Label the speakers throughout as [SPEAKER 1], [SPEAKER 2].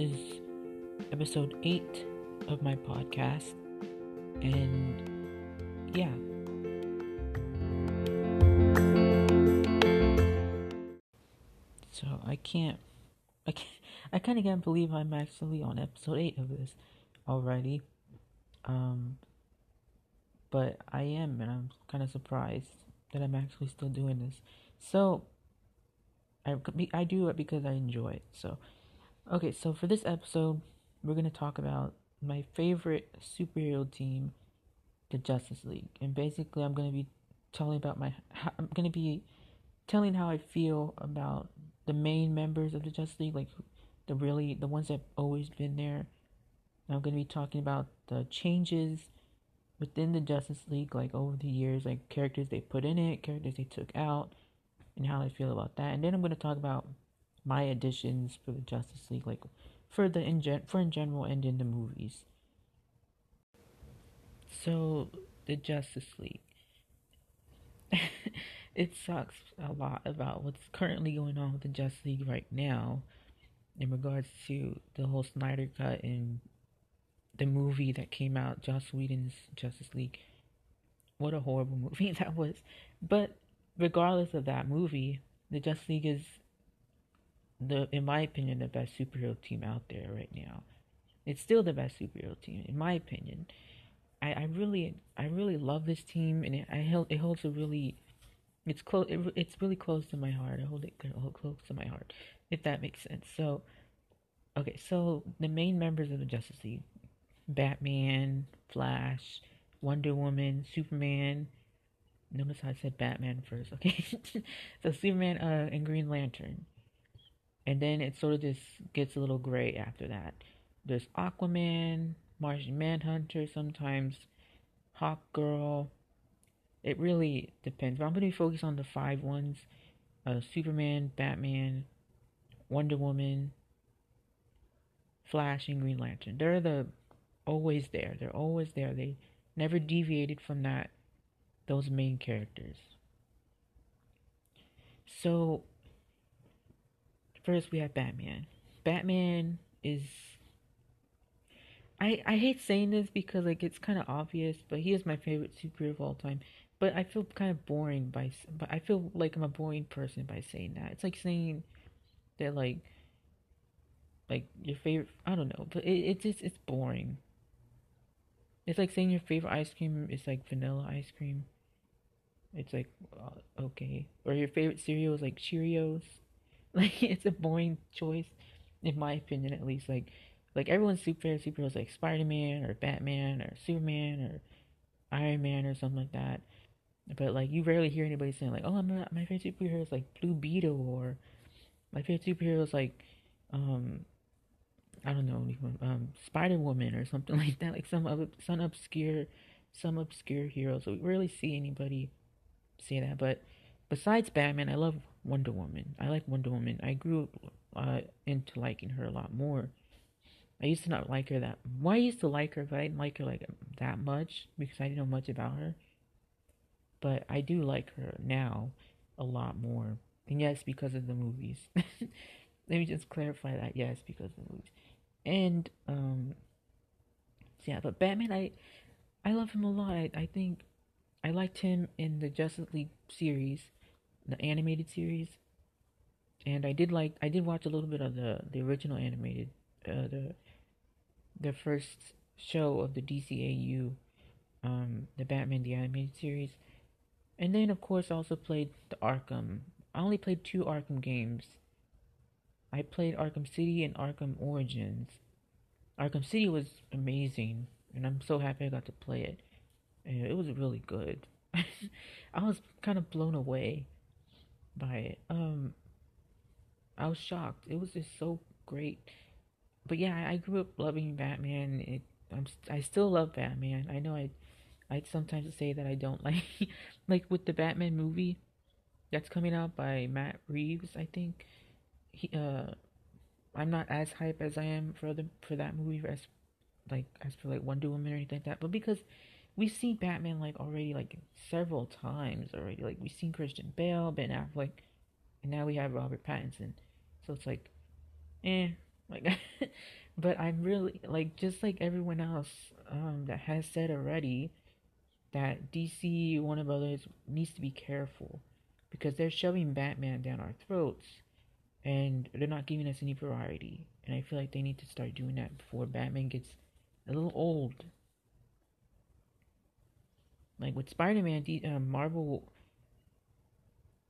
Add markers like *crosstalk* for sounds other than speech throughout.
[SPEAKER 1] is episode 8 of my podcast. And yeah. So I can't I can't, I kind of can't believe I'm actually on episode 8 of this already. Um but I am and I'm kind of surprised that I'm actually still doing this. So I I do it because I enjoy it. So okay, so for this episode, we're going to talk about my favorite superhero team, the Justice League. And basically, I'm going to be telling about my I'm going to be telling how I feel about the main members of the Justice League, like the really the ones that always been there. I'm going to be talking about the changes within the Justice League, like over the years, like characters they put in it, characters they took out, and how I feel about that. And then I'm going to talk about my additions for the Justice League, like for the in gen- for in general and in the movies. So the Justice League. *laughs* it sucks a lot about what's currently going on with the Justice League right now in regards to the whole Snyder cut and the movie that came out, Joss Whedon's Justice League. What a horrible *laughs* movie that was. But regardless of that movie, the Justice League is the in my opinion the best superhero team out there right now. It's still the best superhero team in my opinion. I, I really I really love this team and it I held it holds a really it's close it, it's really close to my heart. I hold it close to my heart if that makes sense. So okay, so the main members of the Justice League, Batman, Flash, Wonder Woman, Superman, notice how I said Batman first, okay? *laughs* so Superman uh, and Green Lantern and then it sort of just gets a little gray after that. There's Aquaman, Martian Manhunter, sometimes Hawk Girl. It really depends. But I'm going to focus on the five ones uh, Superman, Batman, Wonder Woman, Flash, and Green Lantern. They're the always there. They're always there. They never deviated from that those main characters. So First, we have Batman. Batman is. I I hate saying this because like it's kind of obvious, but he is my favorite superhero of all time. But I feel kind of boring by, but I feel like I'm a boring person by saying that. It's like saying that like, like your favorite. I don't know, but it it's just it's boring. It's like saying your favorite ice cream is like vanilla ice cream. It's like uh, okay, or your favorite cereal is like Cheerios. *laughs* Like it's a boring choice, in my opinion, at least. Like, like everyone's superhero superheroes like Spider Man or Batman or Superman or Iron Man or something like that. But like you rarely hear anybody saying like, "Oh, I'm not, my favorite superhero is like Blue Beetle" or "My favorite superhero is like, um, I don't know, um, Spider Woman" or something *laughs* like that. Like some other, some obscure, some obscure hero. So we rarely see anybody say that. But besides Batman, I love Wonder Woman. I like Wonder Woman. I grew uh, into liking her a lot more. I used to not like her that. Well, I used to like her, but I didn't like her like that much because I didn't know much about her. But I do like her now a lot more. And yes, because of the movies. *laughs* Let me just clarify that. Yes, because of the movies. And um, yeah, but Batman, I I love him a lot. I, I think I liked him in the Justice League series the animated series, and I did like I did watch a little bit of the the original animated uh, the the first show of the DCAU, um, the Batman the animated series, and then of course I also played the Arkham. I only played two Arkham games. I played Arkham City and Arkham Origins. Arkham City was amazing, and I'm so happy I got to play it. And it was really good. *laughs* I was kind of blown away by it. Um, I was shocked. It was just so great. But yeah, I grew up loving Batman. It, I'm, I still love Batman. I know I, I sometimes say that I don't *laughs* like, like with the Batman movie, that's coming out by Matt Reeves. I think, he, uh, I'm not as hype as I am for the for that movie as, like as for like Wonder Woman or anything like that. But because we've seen Batman like already like several times already. Like we've seen Christian Bale, Ben Affleck, and now we have Robert Pattinson. So it's like, eh, Like, *laughs* but I'm really like just like everyone else um, that has said already that DC Warner Brothers needs to be careful because they're shoving Batman down our throats and they're not giving us any variety. And I feel like they need to start doing that before Batman gets a little old. Like with Spider-Man, uh, Marvel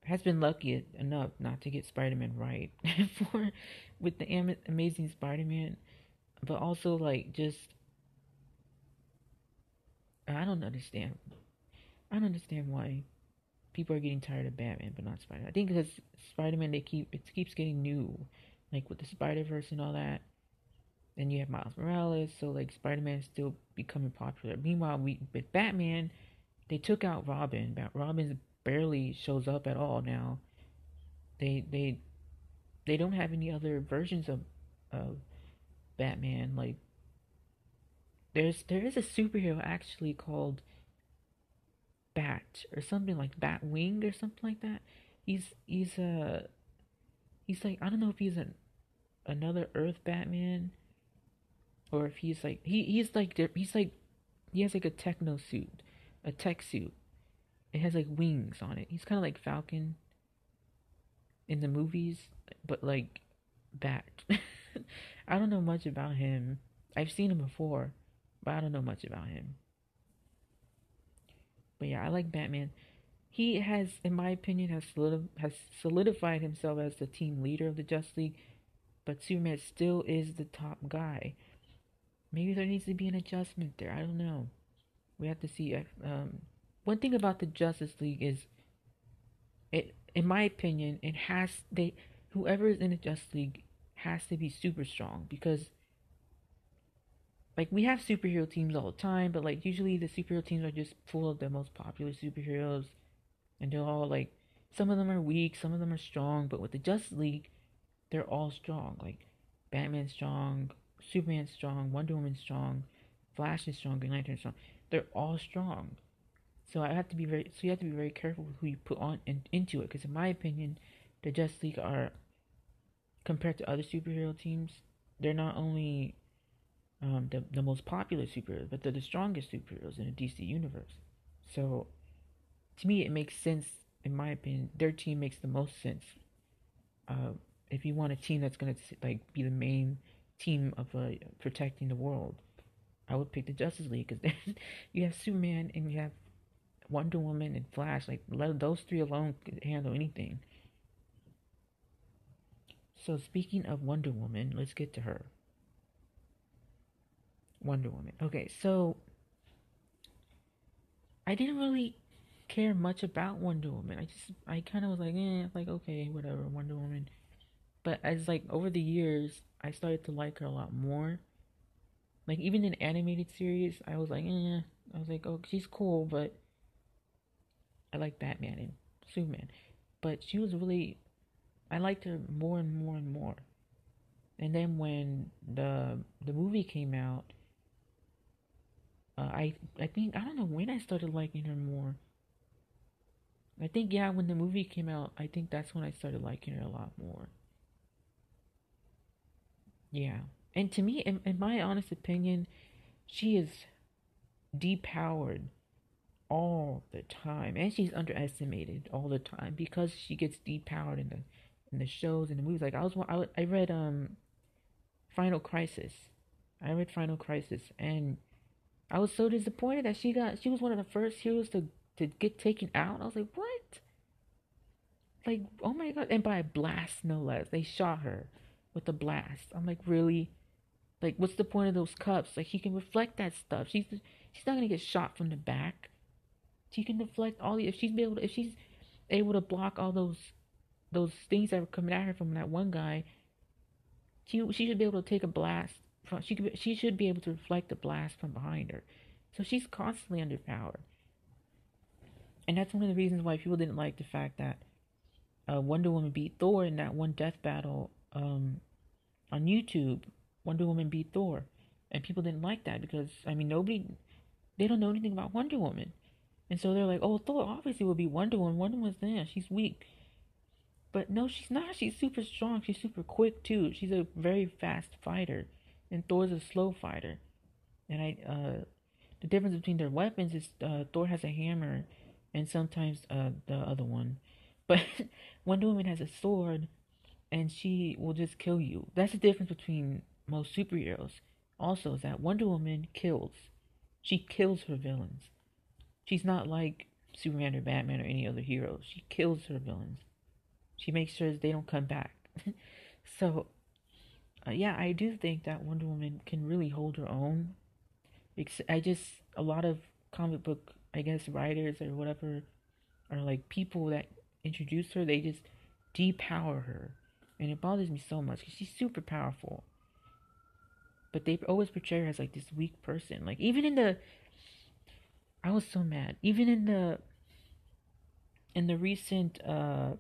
[SPEAKER 1] has been lucky enough not to get Spider-Man right *laughs* for with the Am- Amazing Spider-Man, but also like just I don't understand. I don't understand why people are getting tired of Batman, but not Spider. Man. I think because Spider-Man they keep it keeps getting new, like with the Spider Verse and all that. Then you have Miles Morales, so like Spider-Man is still becoming popular. Meanwhile, we with Batman, they took out Robin. Robin barely shows up at all now. They they they don't have any other versions of of Batman. Like there's there is a superhero actually called Bat or something like Batwing or something like that. He's he's a he's like I don't know if he's an another Earth Batman or if he's like he he's like he's like he has like a techno suit, a tech suit. It has like wings on it. He's kind of like Falcon in the movies, but like Bat. *laughs* I don't know much about him. I've seen him before, but I don't know much about him. But yeah, I like Batman. He has, in my opinion, has solid, has solidified himself as the team leader of the Justice League. But Superman still is the top guy. Maybe there needs to be an adjustment there. I don't know. We have to see. Um, one thing about the Justice League is, it, in my opinion, it has they whoever is in the Justice League has to be super strong because like we have superhero teams all the time, but like usually the superhero teams are just full of the most popular superheroes, and they're all like some of them are weak, some of them are strong, but with the Justice League, they're all strong. Like Batman's strong, Superman's strong, Wonder Woman's strong, Flash is strong, Green Lantern's strong. They're all strong. So I have to be very so you have to be very careful with who you put on in, into it because in my opinion, the Justice League are compared to other superhero teams, they're not only um, the the most popular superheroes, but they're the strongest superheroes in the DC universe. So, to me, it makes sense. In my opinion, their team makes the most sense. Uh, if you want a team that's gonna like be the main team of uh, protecting the world, I would pick the Justice League because *laughs* then you have Superman and you have Wonder Woman and Flash. Like let those three alone could handle anything. So speaking of Wonder Woman, let's get to her. Wonder Woman. Okay, so I didn't really care much about Wonder Woman. I just I kind of was like, eh, like okay, whatever, Wonder Woman. But as like over the years, I started to like her a lot more. Like even in animated series, I was like, eh, I was like, oh, she's cool, but I like Batman and Superman. But she was really, I liked her more and more and more. And then when the the movie came out, uh, I I think I don't know when I started liking her more. I think yeah, when the movie came out, I think that's when I started liking her a lot more. Yeah, and to me, in, in my honest opinion, she is depowered all the time, and she's underestimated all the time because she gets depowered in the in the shows and the movies. Like I was, I, I read um, Final Crisis. I read Final Crisis, and I was so disappointed that she got she was one of the first heroes to to get taken out. I was like, what? Like, oh my god! And by a blast, no less. They shot her with a blast. I'm like, really? Like, what's the point of those cups? Like, he can reflect that stuff. She's she's not gonna get shot from the back. She can deflect all the if she's able to, if she's able to block all those those things that were coming at her from that one guy. She she should be able to take a blast from she could she should be able to reflect the blast from behind her. So she's constantly under power. And that's one of the reasons why people didn't like the fact that uh, Wonder Woman beat Thor in that one death battle um, on YouTube. Wonder Woman beat Thor, and people didn't like that because I mean nobody, they don't know anything about Wonder Woman, and so they're like, oh Thor obviously will be Wonder Woman. Wonder Woman's there, she's weak. But no, she's not. She's super strong. She's super quick too. She's a very fast fighter, and Thor's a slow fighter. And I, uh, the difference between their weapons is uh, Thor has a hammer, and sometimes uh, the other one. *laughs* But Wonder Woman has a sword, and she will just kill you. That's the difference between most superheroes. Also, that Wonder Woman kills. She kills her villains. She's not like Superman or Batman or any other hero. She kills her villains. She makes sure they don't come back. *laughs* so, uh, yeah, I do think that Wonder Woman can really hold her own. I just a lot of comic book, I guess, writers or whatever, are like people that introduce her. They just depower her, and it bothers me so much because she's super powerful. But they always portray her as like this weak person. Like even in the, I was so mad. Even in the, in the recent, uh,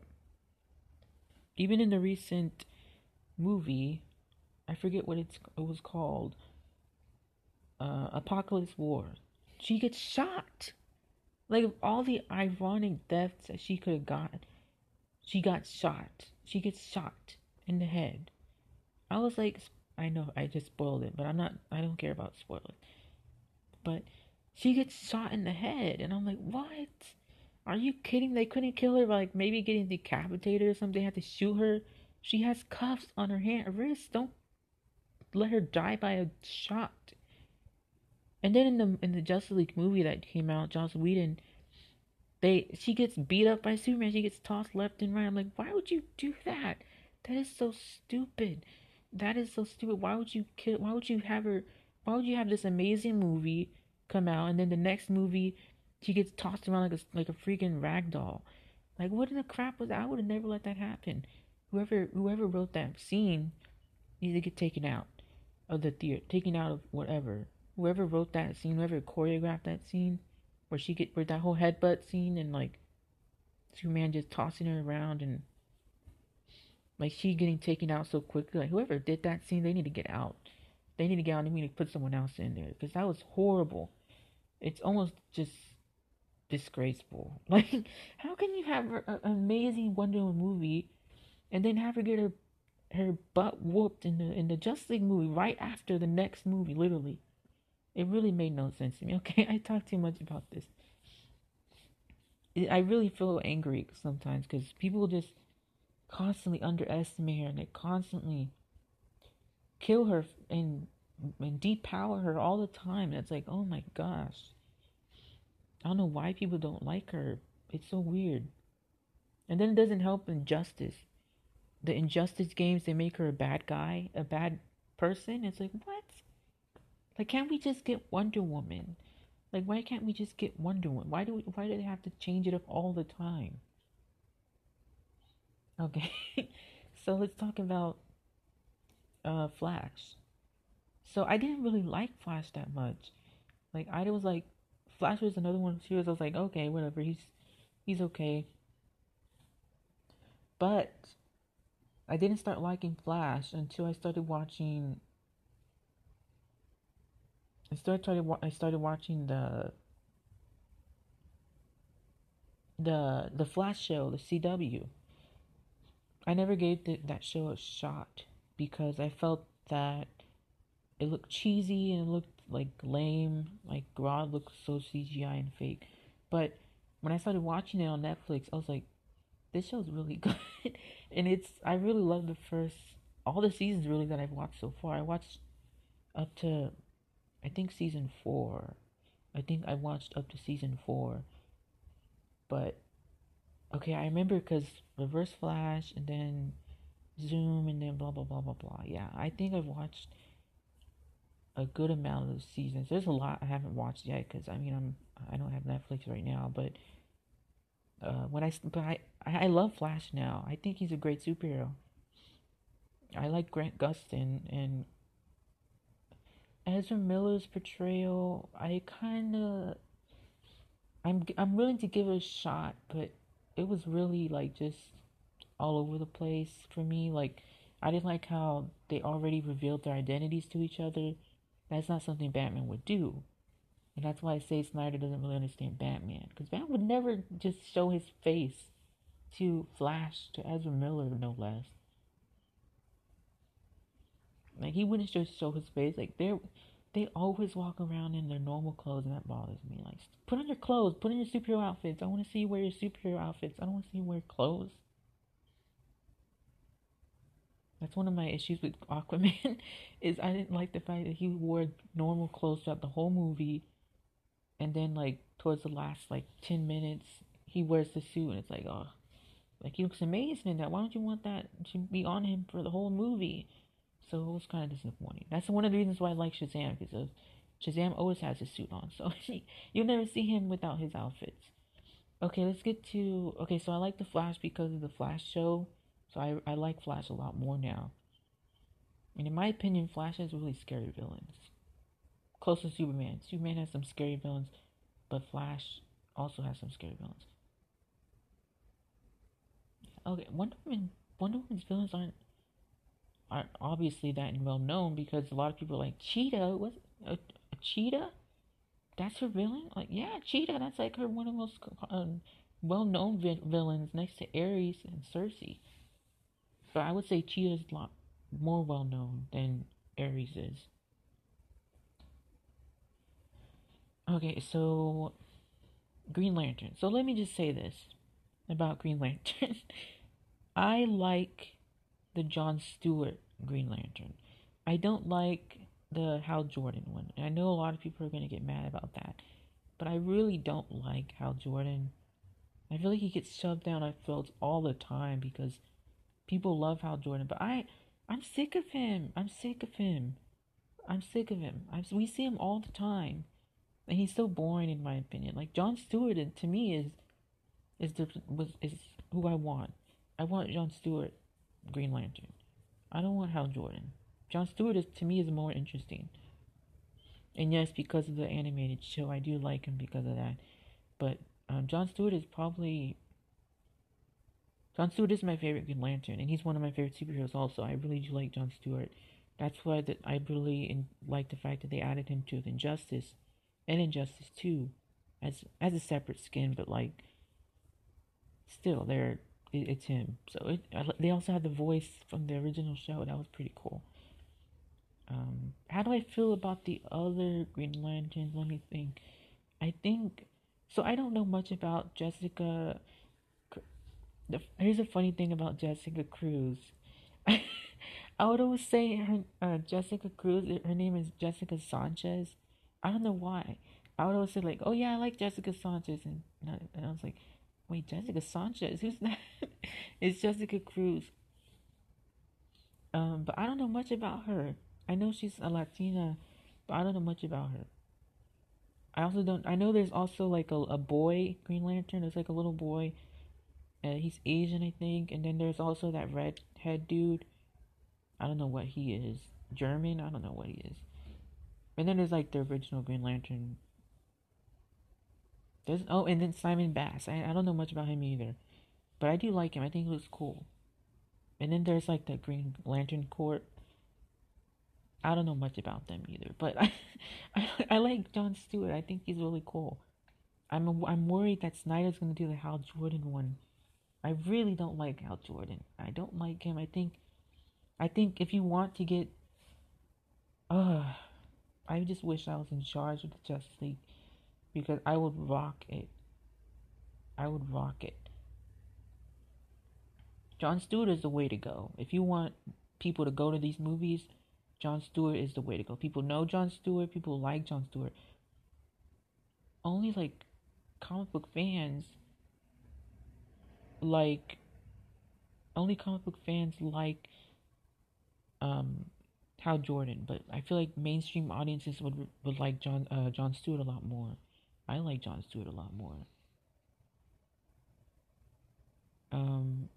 [SPEAKER 1] even in the recent movie, I forget what it's it was called. Uh, Apokolips War. She gets shot. Like all the ironic deaths that she could have got, she got shot. She gets shot in the head. I was like, I know I just spoiled it, but I'm not. I don't care about spoiling. But she gets shot in the head, and I'm like, what? Are you kidding? They couldn't kill her by like maybe getting decapitated or something. They had to shoot her. She has cuffs on her hand, wrist. Don't let her die by a shot. And then in the in the Justice League movie that came out, Joss Whedon, they she gets beat up by Superman. She gets tossed left and right. I'm like, why would you do that? That is so stupid. That is so stupid. Why would you kill? Why would you have her? Why would you have this amazing movie come out and then the next movie she gets tossed around like a like a freaking rag doll? Like what in the crap was that? I would have never let that happen. Whoever whoever wrote that scene needs to get taken out of the theater, taken out of whatever whoever wrote that scene, whoever choreographed that scene, where she get where that whole headbutt scene and like Superman just tossing her around and like she getting taken out so quickly. Like whoever did that scene, they need to get out. They need to get out we need to put someone else in there because that was horrible. It's almost just disgraceful. *laughs* Like how can you have an amazing Wonder Woman movie and then have her get her her butt whooped in the in the Justice League movie right after the next movie, literally. It really made no sense to me. *laughs* Okay, I talk too much about this. I really feel angry sometimes because people just constantly underestimate her and they constantly kill her and and depower her all the time. And It's like, oh my gosh. I don't know why people don't like her. It's so weird. And then it doesn't help injustice. The injustice games they make her a bad guy, a bad person. It's like what? Like, can't we just get Wonder Woman? Like, why can't we just get Wonder Woman? Why do we, why do they have to change it up all the time? Okay, *laughs* so let's talk about uh Flash. So I didn't really like Flash that much. Like I was like, Flash was another one of series. I was like, okay, whatever. He's he's okay. But I didn't start liking Flash until I started watching I started trying to. I started watching the the the Flash show, the CW. I never gave that show a shot because I felt that it looked cheesy and it looked like lame, like Grodd looked so CGI and fake. But when I started watching it on Netflix, I was like, this show's really *laughs* good. and it's I really love the first all the seasons really that I've watched so far. I watched up to I think season four. I think I watched up to season four. But okay, I remember because Reverse Flash and then Zoom and then blah blah blah blah blah. Yeah, I think I've watched a good amount of seasons. There's a lot I haven't watched yet because I mean I'm I don't have Netflix right now, but uh, when I but I I love Flash now. I think he's a great superhero. I like Grant Gustin and Ezra Miller's portrayal, I kind of, I'm I'm willing to give it a shot, but it was really like just all over the place for me. Like, I didn't like how they already revealed their identities to each other. That's not something Batman would do. And that's why I say Snyder doesn't really understand Batman. Because Batman would never just show his face to Flash to Ezra Miller, no less. Like he wouldn't just show his face. Like they they always walk around in their normal clothes, and that bothers me. Like put on your clothes, put on your superhero outfits. I want to see you wear your superhero outfits. I don't want to see you wear clothes. That's one of my issues with Aquaman *laughs* is I didn't like the fact that he wore normal clothes throughout the whole movie and then like towards the last like 10 minutes he wears the suit and it's like oh like he looks amazing in that why don't you want that to be on him for the whole movie so it was kind of disappointing that's one of the reasons why I like Shazam because Shazam always has his suit on so *laughs* you'll never see him without his outfits okay let's get to okay so I like the Flash because of the Flash show so I, I like Flash a lot more now. And in my opinion, Flash has really scary villains. Close to Superman. Superman has some scary villains, but Flash also has some scary villains. Okay, Wonder Woman Wonder Woman's villains aren't obviously that and well known because a lot of people are like Cheetah. was a, a cheetah? That's her villain? Like yeah, Cheetah. That's like her one of the most um, well known vi- villains next to Ares and Circe. But I would say Cheetah is a lot more well known than Ares is. Okay, so Green Lantern. So let me just say this about Green Lantern. *laughs* I like the John Stewart Green Lantern. I don't like the Hal Jordan one. I know a lot of people are going to get mad about that. But I really don't like Hal Jordan. I feel like he gets shoved down our throats all the time because People love Hal Jordan, but I, I'm sick of him. I'm sick of him. I'm sick of him. I'm, we see him all the time, and he's so boring in my opinion. Like John Stewart, to me is, is the was is who I want. I want John Stewart, Green Lantern. I don't want Hal Jordan. John Stewart is to me is more interesting. And yes, because of the animated show, I do like him because of that. But um, John Stewart is probably John Stewart is my favorite Green Lantern, and he's one of my favorite superheroes. Also, I really do like John Stewart. That's why that I really in, like the fact that they added him to Injustice and Injustice Two, as as a separate skin, but like still, there it, it's him. So it, I, they also had the voice from the original show. That was pretty cool. Um, how do I feel about the other Green Lanterns? Let me think. I think so. I don't know much about Jessica the, here's a funny thing about Jessica Cruz. *laughs* I would always say her uh, Jessica Cruz. Her name is Jessica Sanchez. I don't know why. I would always say like, "Oh yeah, I like Jessica Sanchez," and and I was like, "Wait, Jessica Sanchez? Who's *laughs* that?" it's Jessica Cruz. Um, but I don't know much about her. I know she's a Latina, but I don't know much about her. I also don't. I know there's also like a, a boy Green Lantern. There's like a little boy uh, he's Asian, I think. And then there's also that red head dude. I don't know what he is. German? I don't know what he is. And then there's like the original Green Lantern. Oh, and then Simon Baz. I, I don't know much about him either, but I do like him. I think he looks cool. And then there's like the Green Lantern Corps. I don't know much about them either, but *laughs* I, I, I like John Stewart. I think he's really cool. I'm I'm worried that Snyder's gonna do the Hal Jordan one I really don't like Hal Jordan. I don't like him. I think I think if you want to get uh *sighs* I just wish I was in charge of the Justice League because I would rock it. I would rock it. John Stewart is the way to go. If you want people to go to these movies, John Stewart is the way to go. People know John Stewart, people like John Stewart. Only like comic book fans like only comic book fans like um Hal Jordan, but I feel like mainstream audiences would would like John uh, John Stewart a lot more. I like John Stewart a lot more. Um.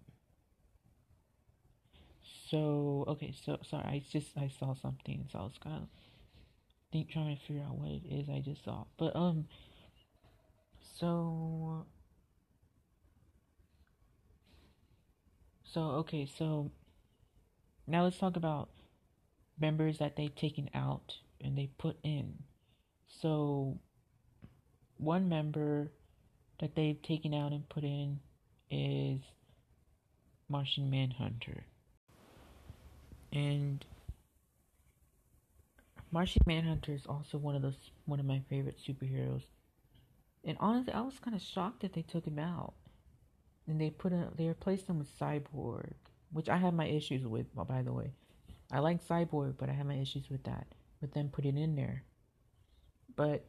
[SPEAKER 1] So okay, so sorry, I just I saw something, so I was kind of think trying to figure out what it is I just saw, but um. So So, okay, so now let's talk about members that they've taken out and they put in. So, one member that they've taken out and put in is Martian Manhunter. And Martian Manhunter is also one of those one of my favorite superheroes. And honestly, I was kind of shocked that they took him out. And they put a, they replaced him with Cyborg, which I have my issues with, by the way. I like Cyborg, but I have my issues with that, with them putting in there. But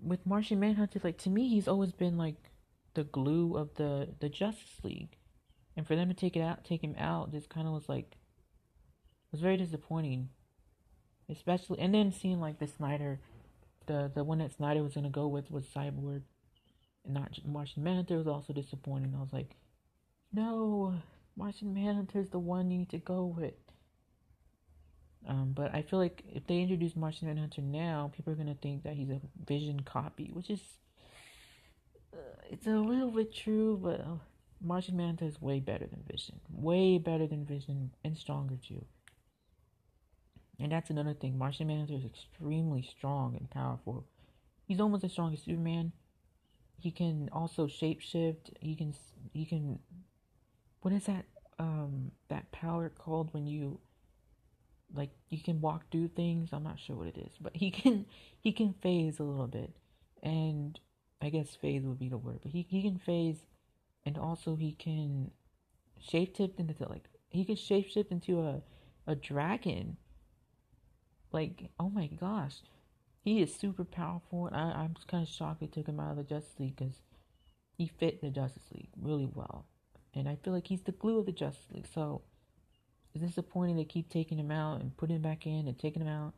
[SPEAKER 1] with Martian Manhunter, like to me, he's always been like the glue of the the Justice League, and for them to take it out, take him out, just kind of was like was very disappointing. Especially, and then seeing like the Snyder, the the one that Snyder was gonna go with was Cyborg, and not Martian Manhunter was also disappointing. I was like, no, Martian Manhunter is the one you need to go with. Um, but I feel like if they introduce Martian Manhunter now, people are gonna think that he's a Vision copy, which is uh, it's a little bit true, but uh, Martian Manhunter is way better than Vision, way better than Vision, and stronger too. And that's another thing. Martian Manhunter is extremely strong and powerful. He's almost as strong as Superman. He can also shapeshift. He can he can what is that um that power called when you like you can walk through things. I'm not sure what it is, but he can he can phase a little bit. And I guess phase would be the word, but he he can phase and also he can shape shapeshift into like he can shapeshift into a a dragon like, oh my gosh, he is super powerful. and I, I'm kind of shocked they took him out of the Justice League because he fit the Justice League really well. And I feel like he's the glue of the Justice League. So it's disappointing they keep taking him out and putting him back in and taking him out.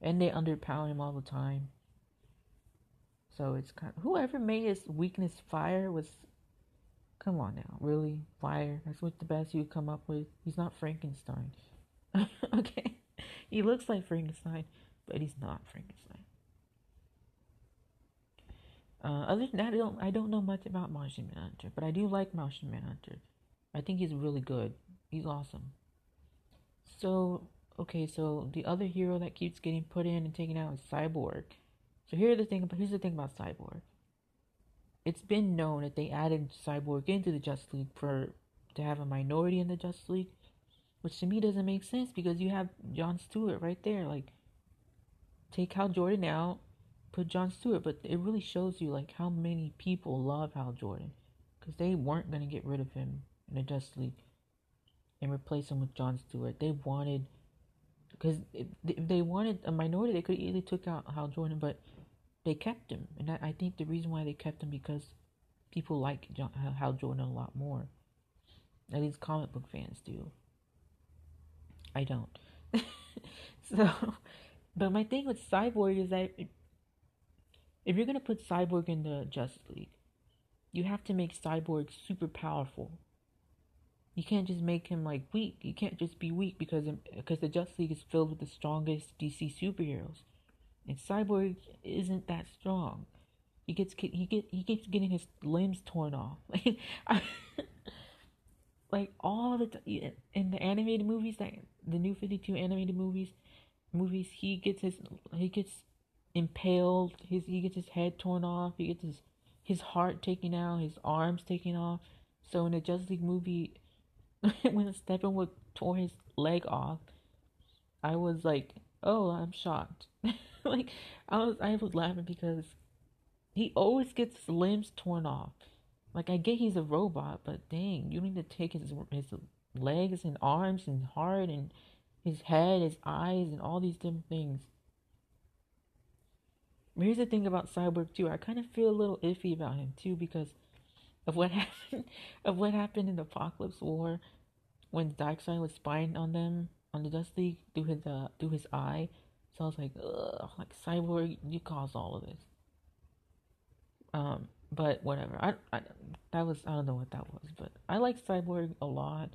[SPEAKER 1] And they underpower him all the time. So it's kind of whoever made his weakness fire was come on now, really? Fire. That's what the best you would come up with. He's not Frankenstein. *laughs* okay he looks like Frankenstein, but he's not Frankenstein. Uh, other than that, I don't, I don't know much about Martian Manhunter, but I do like Martian Manhunter. I think he's really good. He's awesome. So, okay, so the other hero that keeps getting put in and taken out is Cyborg. So here's the thing about here's the thing about Cyborg. It's been known that they added Cyborg into the Justice League for to have a minority in the Justice League which to me doesn't make sense because you have John Stewart right there. Like, take Hal Jordan out, put John Stewart, but it really shows you like how many people love Hal Jordan because they weren't gonna get rid of him in the Justice League and replace him with John Stewart. They wanted because if they wanted a minority, they could easily took out Hal Jordan, but they kept him, and I, think the reason why they kept him because people like John, Hal Jordan a lot more. At least comic book fans do. I don't. *laughs* so, but my thing with Cyborg is that if you're gonna put Cyborg in the Justice League, you have to make Cyborg super powerful. You can't just make him like weak. You can't just be weak because because the Justice League is filled with the strongest DC superheroes, and Cyborg isn't that strong. He gets he get he keeps getting his limbs torn off. *laughs* Like *laughs* like all the t- in the animated movies that the new 52 animated movies movies he gets his he gets impaled his he gets his head torn off he gets his his heart taken out his arms taken off so in the Justice League movie *laughs* when Steppenwolf tore his leg off I was like oh I'm shocked *laughs* like I was I was laughing because he always gets his limbs torn off like I get he's a robot, but dang, you need to take his his legs and arms and heart and his head, his eyes, and all these different things. Here's the thing about Cyborg too. I kind of feel a little iffy about him too because of what *laughs* happened of what happened in the Apokolips War when Darkseid was spying on them on the Dust League through his uh, through his eye. So I was like, ugh, like Cyborg, you caused all of this. Um, but whatever. I, I that was I don't know what that was, but I like Cyborg a lot.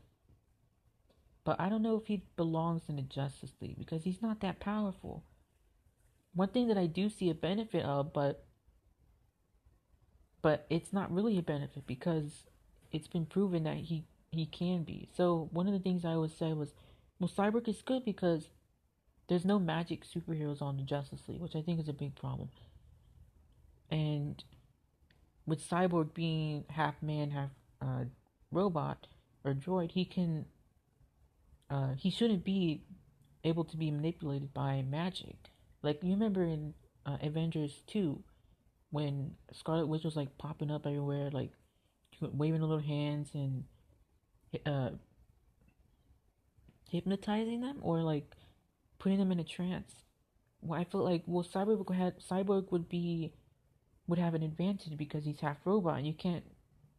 [SPEAKER 1] But I don't know if he belongs in the Justice League because he's not that powerful. One thing that I do see a benefit of, but but it's not really a benefit because it's been proven that he he can be. So one of the things I always say was, well, Cyborg is good because there's no magic superheroes on the Justice League, which I think is a big problem. And with Cyborg being half man, half uh, robot or droid, he can. Uh, he shouldn't be able to be manipulated by magic. Like you remember in uh, Avengers two, when Scarlet Witch was like popping up everywhere, like waving her little hands and uh, hypnotizing them, or like putting them in a trance. Well, I feel like well, Cyborg had Cyborg would be would have an advantage because he's half robot. You can't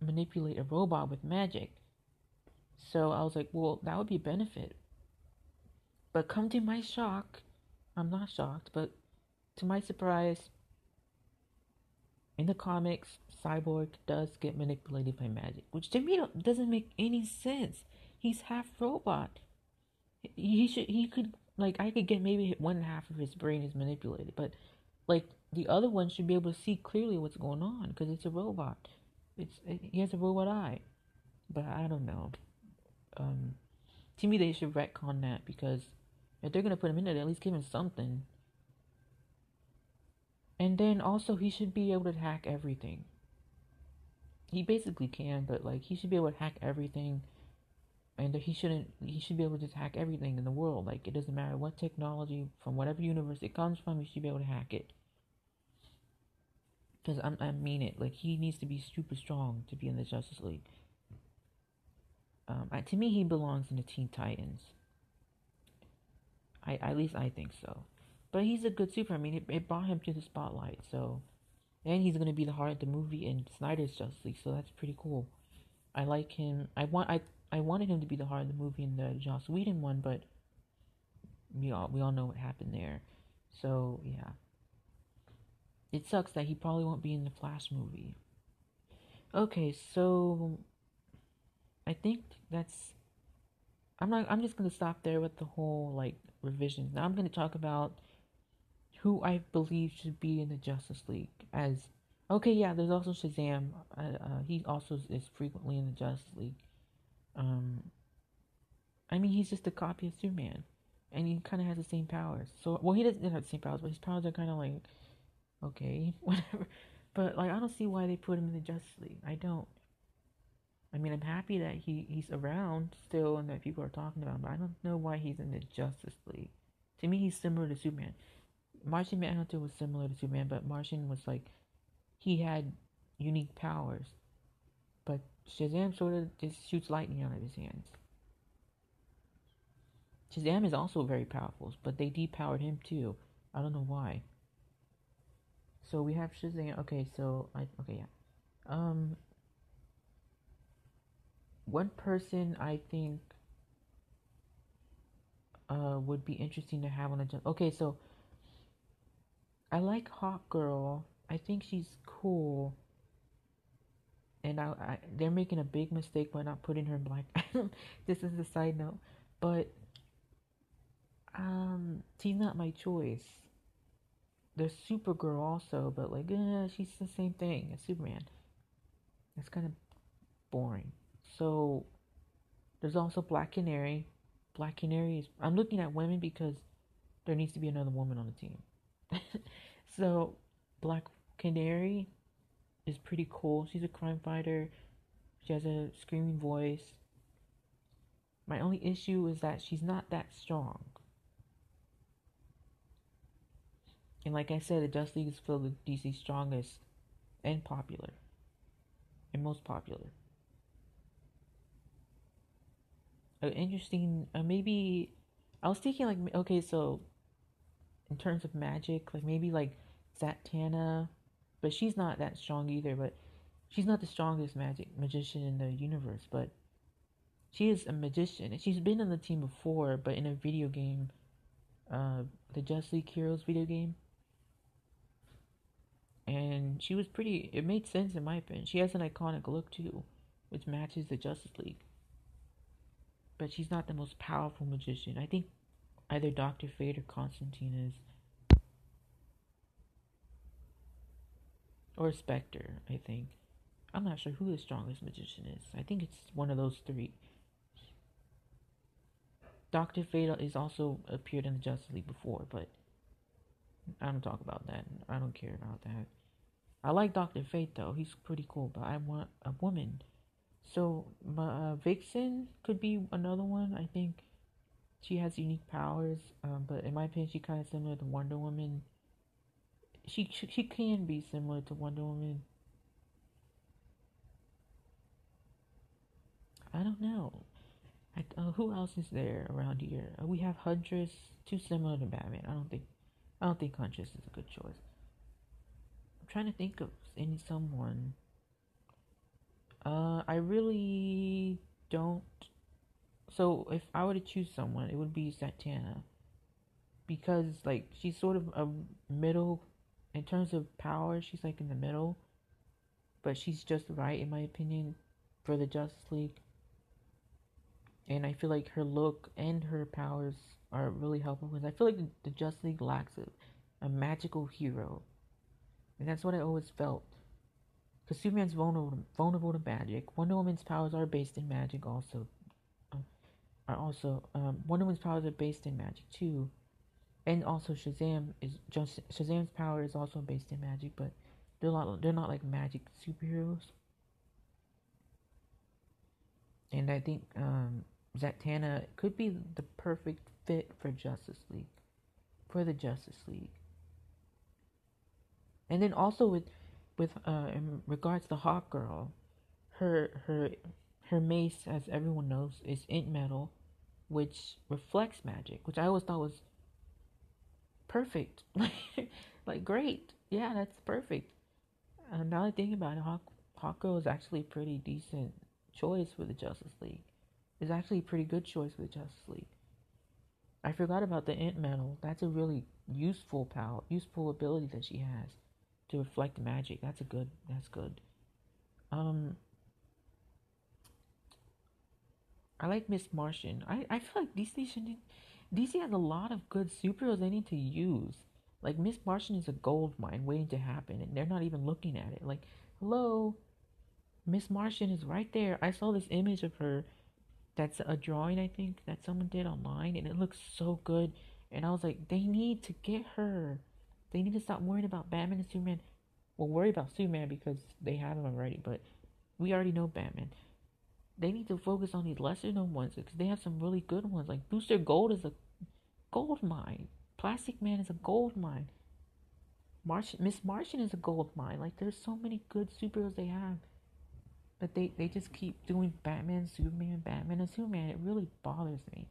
[SPEAKER 1] manipulate a robot with magic. So I was like, well, that would be a benefit. But come to my shock, I'm not shocked, but to my surprise, in the comics, Cyborg does get manipulated by magic, which to me doesn't make any sense. He's half robot. He should he could like I could get maybe one half of his brain is manipulated, but like the other one should be able to see clearly what's going on because it's a robot. It's it, he has a robot eye, but I don't know. Um, to me, they should retcon that because if they're gonna put him in it, at least give him something. And then also, he should be able to hack everything. He basically can, but like he should be able to hack everything and he shouldn't he should be able to hack everything in the world. Like it doesn't matter what technology from whatever universe it comes from he should be able to hack it. Because i mean it. Like he needs to be super strong to be in the justice league. Um, I, to me he belongs in the teen titans. I at least i think so. But he's a good super. I mean it, it brought him to the spotlight so and he's to be the heart of the movie in snyder's justice league so that's pretty cool i like him i want i I wanted him to be the heart of the movie in the Joss Whedon one, but we all we all know what happened there. So yeah, it sucks that he probably won't be in the Flash movie. Okay, so I think that's. I'm not. I'm just gonna stop there with the whole like revisions. Now I'm gonna talk about who I believe should be in the Justice League as. Okay, yeah. There's also Shazam. Uh, uh, he also is frequently in the Justice League. Um, I mean, he's just a copy of Superman, and he kind of has the same powers. So, well, he doesn't have the same powers, but his powers are kind of like, okay, *laughs* whatever. But like, I don't see why they put him in the Justice League. I don't. I mean, I'm happy that he he's around still and that people are talking about him, but I don't know why he's in the Justice League. To me, he's similar to Superman. Martian Manhunter was similar to Superman, but Martian was like, he had unique powers. But Shazam sort of just shoots lightning out of his hands. Shazam is also very powerful, but they depowered him too. I don't know why. So we have Shazam. Okay, so I okay yeah. Um, one person I think uh would be interesting to have on the a okay. So I like Hawk Girl. I think she's cool and I, I, they're making a big mistake by not putting her in black. *laughs* this is a side note, but um, she's not my choice. There's Supergirl also, but like, eh, she's the same thing as Superman. It's kind of boring. So there's also Black Canary. Black Canary is. I'm looking at women because there needs to be another woman on the team. *laughs* so Black Canary is pretty cool. She's a crime fighter. She has a screaming voice. My only issue is that she's not that strong. And like I said, the Justice League is filled with DC's strongest and popular. And most popular. Uh, interesting, uh, maybe. I was thinking, like, okay, so in terms of magic, like maybe like Zatanna but she's not that strong either. But she's not the strongest magic magician in the universe. But she is a magician, and she's been on the team before, but in a video game, uh, the Just League Heroes video game. And she was pretty. It made sense in my opinion. She has an iconic look too, which matches the Justice League. But she's not the most powerful magician. I think either Doctor Fate or Constantine is or Spectre, I think. I'm not sure who the strongest magician is. I think it's one of those three. Doctor Fate is also appeared in the Justice League before, but I don't talk about that. I don't care about that. I like Doctor Fate though; he's pretty cool. But I want a woman. So, uh, Vixen could be another one. I think she has unique powers, um, but in my opinion, she kind of similar to Wonder Woman. She, she she can be similar to Wonder Woman. I don't know. I, uh, who else is there around here? Uh, we have Huntress, too similar to Batman. I don't think I don't think Huntress is a good choice. I'm trying to think of any someone. Uh, I really don't. So if I were to choose someone, it would be Zatanna, because like she's sort of a middle, in terms of power, she's like in the middle, but she's just right in my opinion, for the Justice League. And I feel like her look and her powers are really helpful because I feel like the, the Justice League lacks a, a magical hero, and that's what I always felt because Superman's vulnerable, vulnerable to magic. Wonder Woman's powers are based in magic, also. Are also um, Wonder Woman's powers are based in magic too, and also Shazam is just Shazam's power is also based in magic, but they're not they're not like magic superheroes. And I think um, Zatanna could be the perfect fit for Justice League, for the Justice League. And then also with with uh, in regards to Hawk Girl, her her her mace, as everyone knows, is Nth metal, which reflects magic, which I always thought was perfect, *laughs* like great, yeah, that's perfect. Uh, now that I think about it, Hawk Hawk Girl is actually a pretty decent choice for the Justice League. It's actually a pretty good choice for the Justice League. I forgot about the Nth metal. That's a really useful power, useful ability that she has to reflect magic. That's a good. That's good. Um, I like Miss Martian. I I feel like DC should. DC has a lot of good superheroes they need to use. Like Miss Martian is a gold mine waiting to happen, and they're not even looking at it. Like, hello, Miss Martian is right there. I saw this image of her. That's a drawing I think that someone did online, and it looks so good. And I was like, they need to get her. They need to stop worrying about Batman and Superman. Well, worry about Superman because they have him already, but we already know Batman. They need to focus on these lesser known ones because they have some really good ones. Like Booster Gold is a gold mine. Plastic Man is a gold mine. Martian, Miss Martian is a gold mine. Like there's so many good superheroes they have. But they, they just keep doing Batman, Superman, Batman, and Superman. It really bothers me.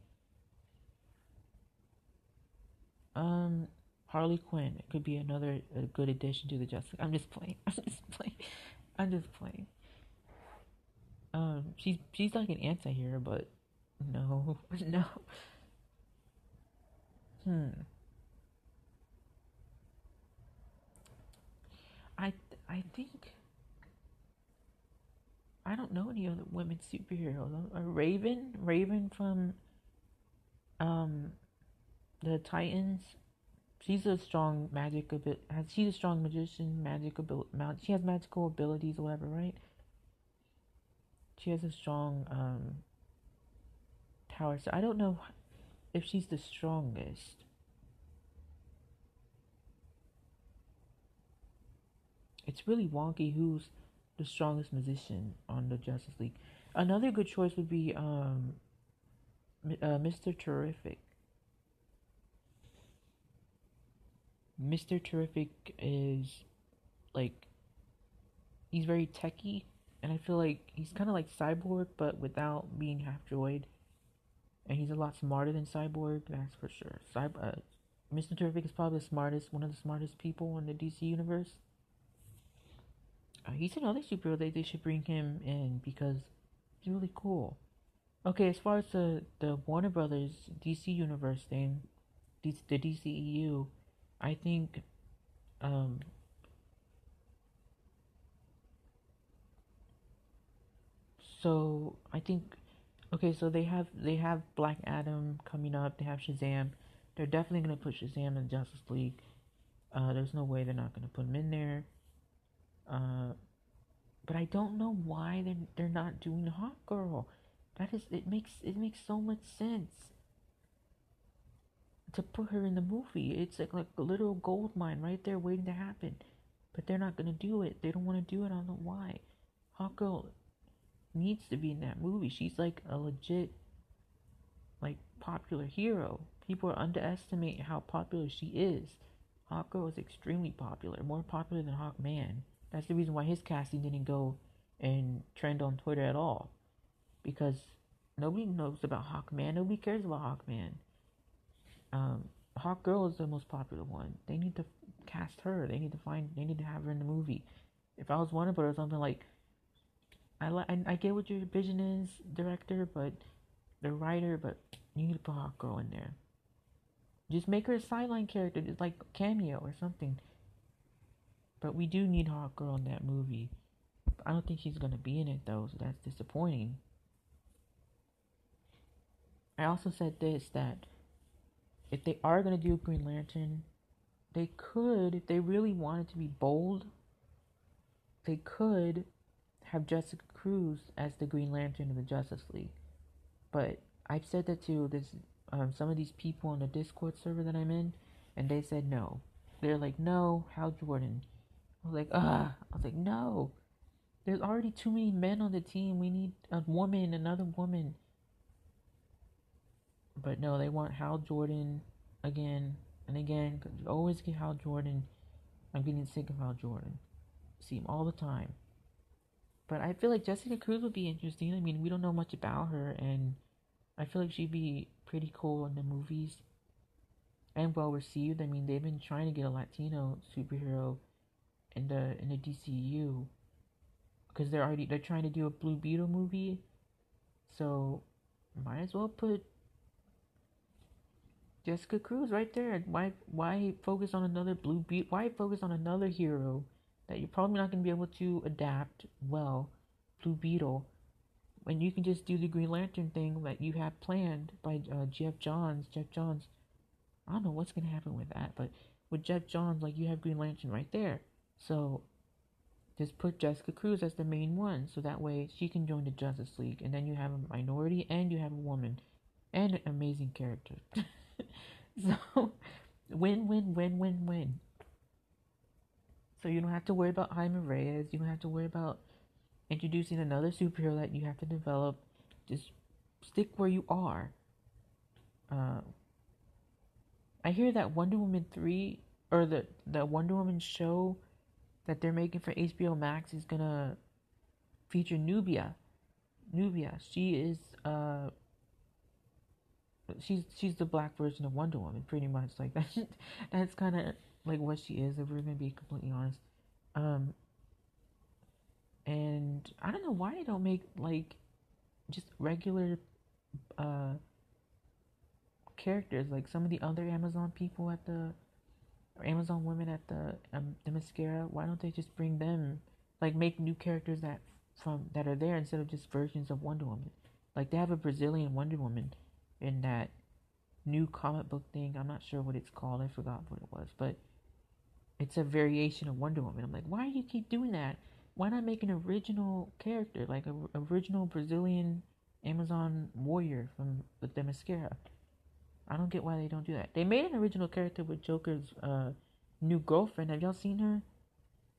[SPEAKER 1] Um, Harley Quinn could be another good addition to the Justice. *laughs* I'm just playing. I'm just playing. I'm just playing. Um, she's she's like an anti-hero, but no, *laughs* no. Hmm. I I think I don't know any other women superheroes. A Raven, Raven from um the Titans she's a strong magic ability. She's a strong magician, magic ability. She has magical abilities, whatever, right? She has a strong um tower. So I don't know if she's the strongest. It's really wonky who's the strongest musician on the Justice League. Another good choice would be um, uh, Mr. Terrific. Mr. Terrific is like he's very techy, and I feel like he's kind of like Cyborg, but without being half droid. And he's a lot smarter than Cyborg, that's for sure. Uh, Mr. Terrific is probably the smartest, one of the smartest people in the DC universe. Uh, he's another superhero that they should bring him in because he's really cool. Okay, as far as the the Warner Brothers DC universe thing, the DCEU, I think um, so I think okay, so they have they have Black Adam coming up, they have Shazam. They're definitely gonna put Shazam in Justice League. Uh, there's no way they're not gonna put him in there. Uh, but I don't know why they're they're not doing Hawk Girl. That is it makes it makes so much sense to put her in the movie. It's like, like a little gold mine right there waiting to happen. But they're not gonna do it. They don't want to do it. I don't know why. Hawk Girl, needs to be in that movie. She's like a legit, like popular hero. People are underestimating how popular she is. Hawkgirl is extremely popular, more popular than Hawkman. That's the reason why his casting didn't go and trend on Twitter at all, because nobody knows about Hawkman. Nobody cares about Hawkman. Um, Hawkgirl is the most popular one. They need to cast her. They need to find. They need to have her in the movie. If I was Warner Brothers, something like, I. I, I get what your vision is, director, but the writer, but you need to put Hawkgirl in there. Just make her a sideline character, just like cameo or something. But we do need Hawk Girl in that movie. I don't think she's gonna be in it though, so that's disappointing. I also said this that if they are gonna do Green Lantern, they could, if they really wanted to be bold, they could have Jessica Cruz as the Green Lantern of the Justice League. But I've said that to this um, some of these people on the Discord server that I'm in, and they said no. They're like, no, Hal Jordan. I was like, ah. I was like, no. There's already too many men on the team. We need a woman, another woman. But no, they want Hal Jordan again and again. Cause always get Hal Jordan. I'm getting sick of Hal Jordan. See him all the time. But I feel like Jessica Cruz would be interesting. I mean, we don't know much about her, and I feel like she'd be pretty cool in the movies and well received. I mean, they've been trying to get a Latino superhero in the in the DCU because they're already they're trying to do a Blue Beetle movie, so might as well put Jessica Cruz right there. Why why focus on another Blue Beetle? Why focus on another hero that you're probably not going to be able to adapt well, Blue Beetle, when you can just do the Green Lantern thing that you have planned by uh, Geoff Johns. Geoff Johns, I don't know what's going to happen with that, but with Geoff Johns, like you have Green Lantern right there. So just put Jessica Cruz as the main one, so that way she can join the Justice League, and then you have a minority and you have a woman, and an amazing character. *laughs* so *laughs* win, win, win, win, win. So you don't have to worry about Jaime Reyes. You don't have to worry about introducing another superhero that you have to develop. Just stick where you are. Uh, I hear that Wonder Woman three or the the Wonder Woman show that they're making for HBO Max is gonna feature Nubia. Nubia, she is uh she's she's the black version of Wonder Woman, pretty much like that. *laughs* that's kind of like what she is. If we're gonna be completely honest, um, and I don't know why they don't make like just regular uh characters like some of the other Amazon people at the Amazon women at the um, Themyscira. Why don't they just bring them like make new characters that from that are there instead of just versions of Wonder Woman? Like they have a Brazilian Wonder Woman in that new comic book thing. I'm not sure what it's called. I forgot what it was, but it's a variation of Wonder Woman. I'm like, why do you keep doing that? Why not make an original character, like a original Brazilian Amazon warrior from the Themyscira? I don't get why they don't do that. They made an original character with Joker's uh, new girlfriend. Have y'all seen her?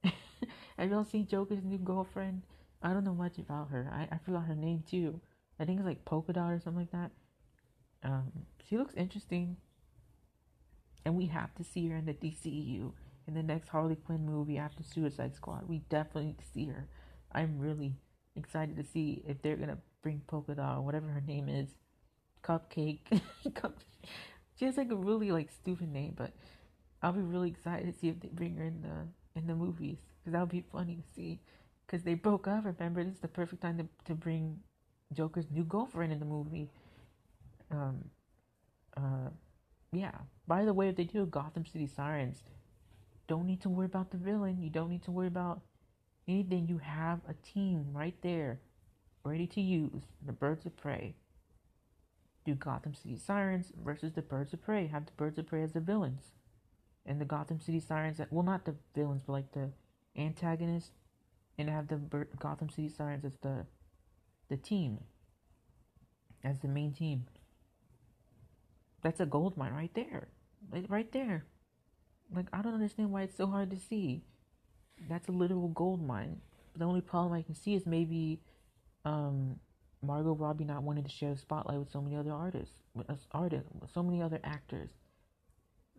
[SPEAKER 1] *laughs* Have y'all seen Joker's new girlfriend? I don't know much about her. I, I forgot her name too. I think it's like Polka Dot or something like that. Um, she looks interesting. And we have to see her in the DCEU in the next Harley Quinn movie after Suicide Squad. We definitely see her. I'm really excited to see if they're gonna bring Polka Dot or whatever her name is Cupcake. *laughs* she has like a really like stupid name, but I'll be really excited to see if they bring her in the in the movies because that'll be funny to see. Because they broke up. Remember, this is the perfect time to to bring Joker's new girlfriend in the movie. Um. Uh. Yeah. By the way, if they do Gotham City Sirens, don't need to worry about the villain. You don't need to worry about anything. You have a team right there, ready to use the Birds of Prey do Gotham City Sirens versus the Birds of Prey. Have the Birds of Prey as the villains. And the Gotham City Sirens, well, not the villains, but like the antagonists. And have the Bir- Gotham City Sirens as the the team, as the main team. That's a gold mine right there, right there. Like I don't understand why it's so hard to see. That's a literal gold mine. The only problem I can see is maybe um, Margot Robbie not wanting to share the spotlight with so many other artists, with us artists, with so many other actors,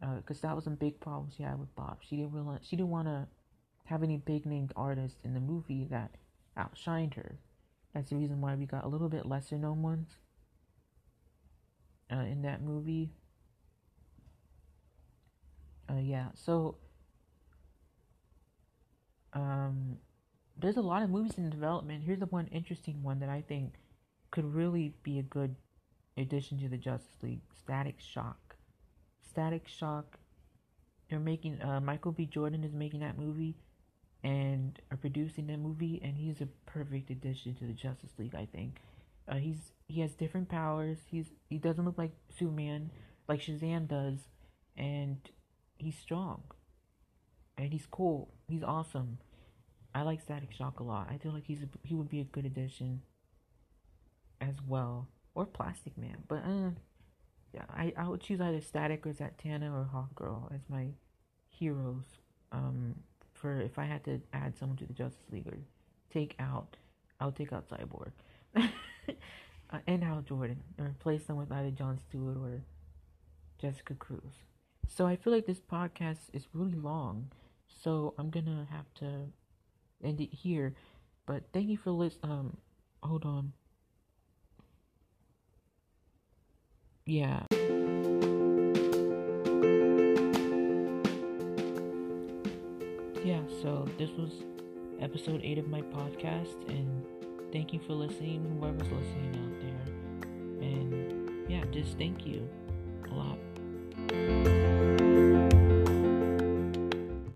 [SPEAKER 1] because uh, that was some big problems she had with Bob. She didn't really, she didn't want to have any big named artists in the movie that outshined her. That's the reason why we got a little bit lesser known ones uh, in that movie. Uh, yeah, so um, there's a lot of movies in development. Here's the one interesting one that I think could really be a good addition to the Justice League: Static Shock. Static Shock. They're making. Uh, Michael B. Jordan is making that movie, and are producing that movie, and he's a perfect addition to the Justice League. I think. Uh, he's he has different powers. He's he doesn't look like Superman, like Shazam does, and he's strong. And he's cool. He's awesome. I like Static Shock a lot. I feel like he's a, he would be a good addition as well, or Plastic Man. But uh, yeah, I I would choose either Static or Zatanna or Hawkgirl as my heroes. Um, for if I had to add someone to the Justice League or take out, I would take out Cyborg. *laughs* uh, and Hal Jordan, and replace them with either John Stewart or Jessica Cruz. So I feel like this podcast is really long, so I'm gonna have to end it here. But thank you for listening. Um, hold on. Yeah. Yeah, so this was episode 8 of my podcast, and thank you for listening, whoever's listening out there. And yeah, just thank you a lot.